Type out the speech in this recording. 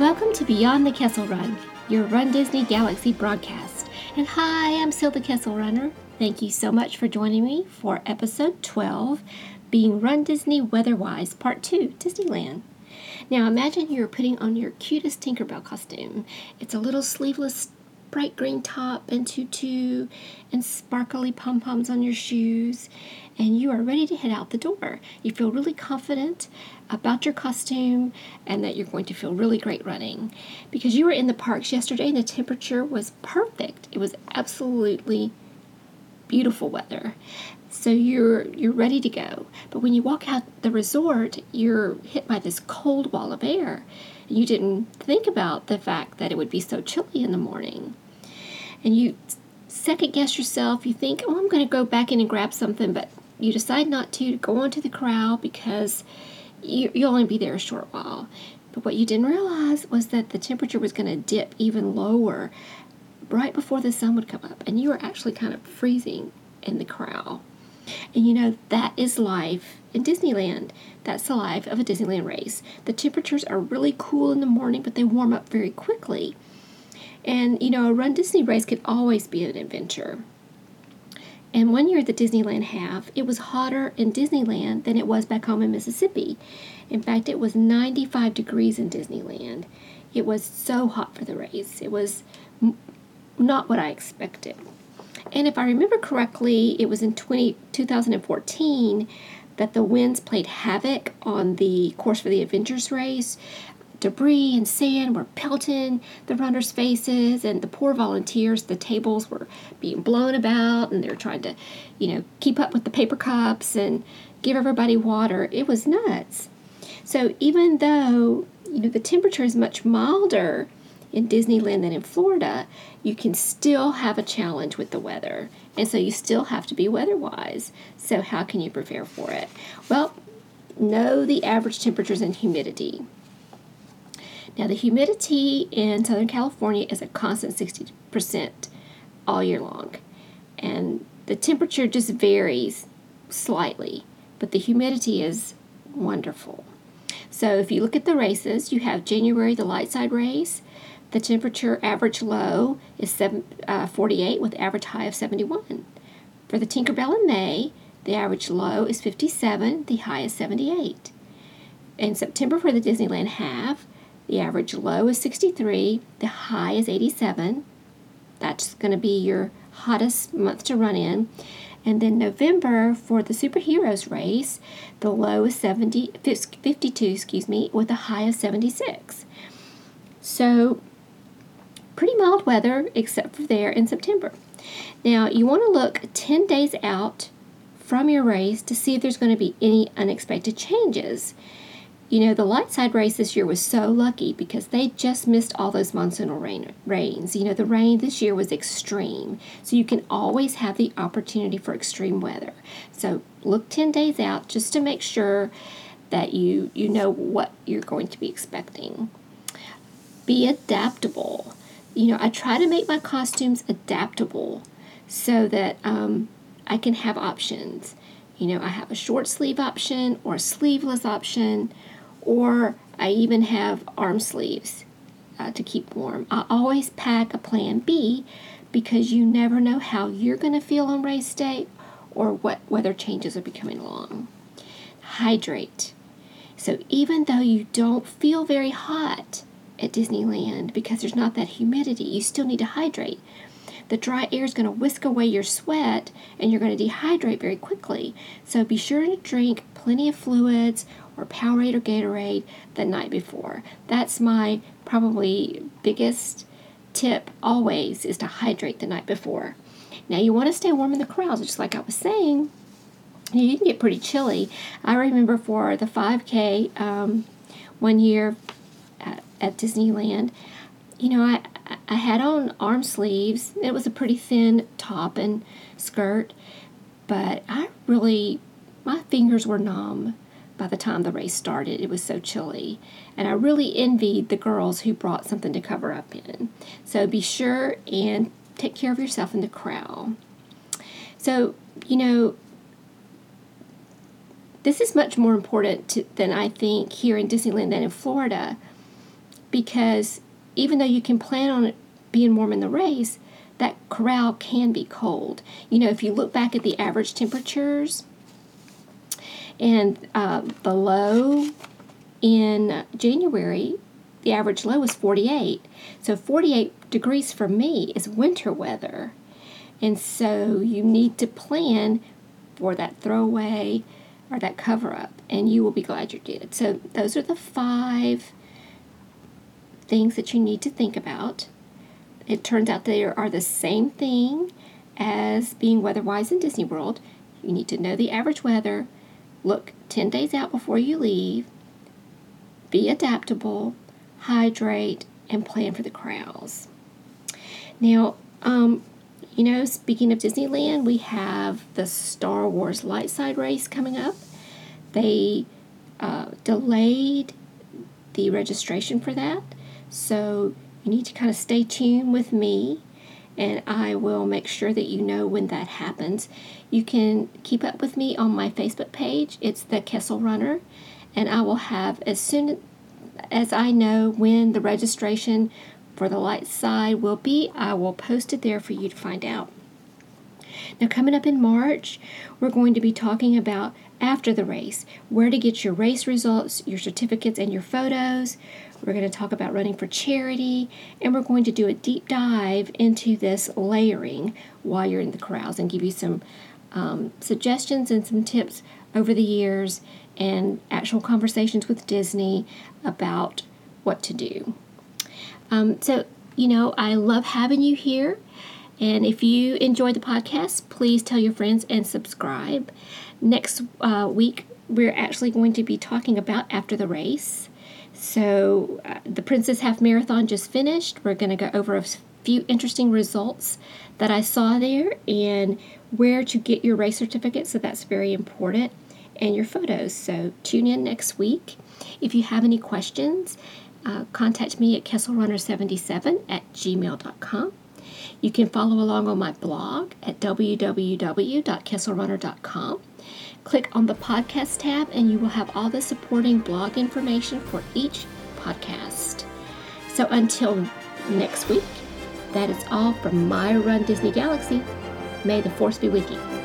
Welcome to Beyond the Kessel Run, your Run Disney Galaxy broadcast. And hi, I'm Sil the Kessel Runner. Thank you so much for joining me for episode 12, being Run Disney Weatherwise Part 2, Disneyland. Now imagine you're putting on your cutest Tinkerbell costume. It's a little sleeveless bright green top and tutu and sparkly pom poms on your shoes, and you are ready to head out the door. You feel really confident about your costume and that you're going to feel really great running because you were in the parks yesterday and the temperature was perfect. It was absolutely beautiful weather. So you're you're ready to go. But when you walk out the resort, you're hit by this cold wall of air. You didn't think about the fact that it would be so chilly in the morning. And you second guess yourself. You think, "Oh, I'm going to go back in and grab something," but you decide not to. Go on to the corral because you, you'll only be there a short while. But what you didn't realize was that the temperature was going to dip even lower right before the sun would come up, and you were actually kind of freezing in the corral. And you know, that is life in Disneyland. That's the life of a Disneyland race. The temperatures are really cool in the morning, but they warm up very quickly. And you know, a Run Disney race could always be an adventure. And one year at the Disneyland half, it was hotter in Disneyland than it was back home in Mississippi. In fact, it was 95 degrees in Disneyland. It was so hot for the race. It was not what I expected. And if I remember correctly, it was in 20, 2014 that the winds played havoc on the course for the Avengers race debris and sand were pelting the runners' faces, and the poor volunteers, the tables were being blown about, and they were trying to, you know, keep up with the paper cups and give everybody water. It was nuts. So even though, you know, the temperature is much milder in Disneyland than in Florida, you can still have a challenge with the weather. And so you still have to be weather wise. So, how can you prepare for it? Well, know the average temperatures and humidity. Now, the humidity in Southern California is a constant 60% all year long, and the temperature just varies slightly, but the humidity is wonderful. So, if you look at the races, you have January, the light side race. The temperature average low is seven, uh, 48 with average high of 71. For the Tinkerbell in May, the average low is 57, the high is 78. In September for the Disneyland half, the average low is 63, the high is 87. That's going to be your hottest month to run in. And then November for the superheroes race, the low is 70, 52, excuse me, with a high of 76. So pretty mild weather except for there in September. Now you want to look 10 days out from your race to see if there's going to be any unexpected changes. You know, the light side race this year was so lucky because they just missed all those monsoonal rain, rains. You know, the rain this year was extreme. So you can always have the opportunity for extreme weather. So look 10 days out just to make sure that you you know what you're going to be expecting. Be adaptable. You know, I try to make my costumes adaptable so that um, I can have options. You know, I have a short sleeve option or a sleeveless option or I even have arm sleeves uh, to keep warm. I always pack a plan B because you never know how you're going to feel on race day or what weather changes are becoming along. Hydrate. So even though you don't feel very hot at Disneyland because there's not that humidity, you still need to hydrate. The dry air is going to whisk away your sweat and you're going to dehydrate very quickly. So be sure to drink plenty of fluids or Powerade or Gatorade the night before. That's my probably biggest tip always is to hydrate the night before. Now you want to stay warm in the crowds, just like I was saying. You can get pretty chilly. I remember for the 5K um, one year at, at Disneyland, you know, I I had on arm sleeves. It was a pretty thin top and skirt, but I really my fingers were numb by the time the race started. It was so chilly. And I really envied the girls who brought something to cover up in. So be sure and take care of yourself in the crowd. So, you know, this is much more important to, than I think here in Disneyland than in Florida because even though you can plan on it being warm in the race, that corral can be cold. You know, if you look back at the average temperatures and uh, the low in January, the average low was 48. So 48 degrees for me is winter weather. And so you need to plan for that throwaway or that cover up, and you will be glad you did. So those are the five things that you need to think about. It turns out they are the same thing as being weather-wise in Disney World. You need to know the average weather, look 10 days out before you leave, be adaptable, hydrate, and plan for the crowds. Now, um, you know, speaking of Disneyland, we have the Star Wars light side race coming up. They uh, delayed the registration for that, so you need to kind of stay tuned with me and I will make sure that you know when that happens. You can keep up with me on my Facebook page. It's the Kessel Runner, and I will have as soon as I know when the registration for the light side will be, I will post it there for you to find out. Now, coming up in March, we're going to be talking about after the race, where to get your race results, your certificates, and your photos. We're going to talk about running for charity, and we're going to do a deep dive into this layering while you're in the corrals and give you some um, suggestions and some tips over the years and actual conversations with Disney about what to do. Um, so, you know, I love having you here. And if you enjoyed the podcast, please tell your friends and subscribe. Next uh, week, we're actually going to be talking about after the race. So, uh, the Princess Half Marathon just finished. We're going to go over a few interesting results that I saw there and where to get your race certificate. So, that's very important. And your photos. So, tune in next week. If you have any questions, uh, contact me at kesselrunner77 at gmail.com. You can follow along on my blog at www.kesselrunner.com. Click on the podcast tab and you will have all the supporting blog information for each podcast. So until next week, that is all from my Run Disney Galaxy. May the force be with you.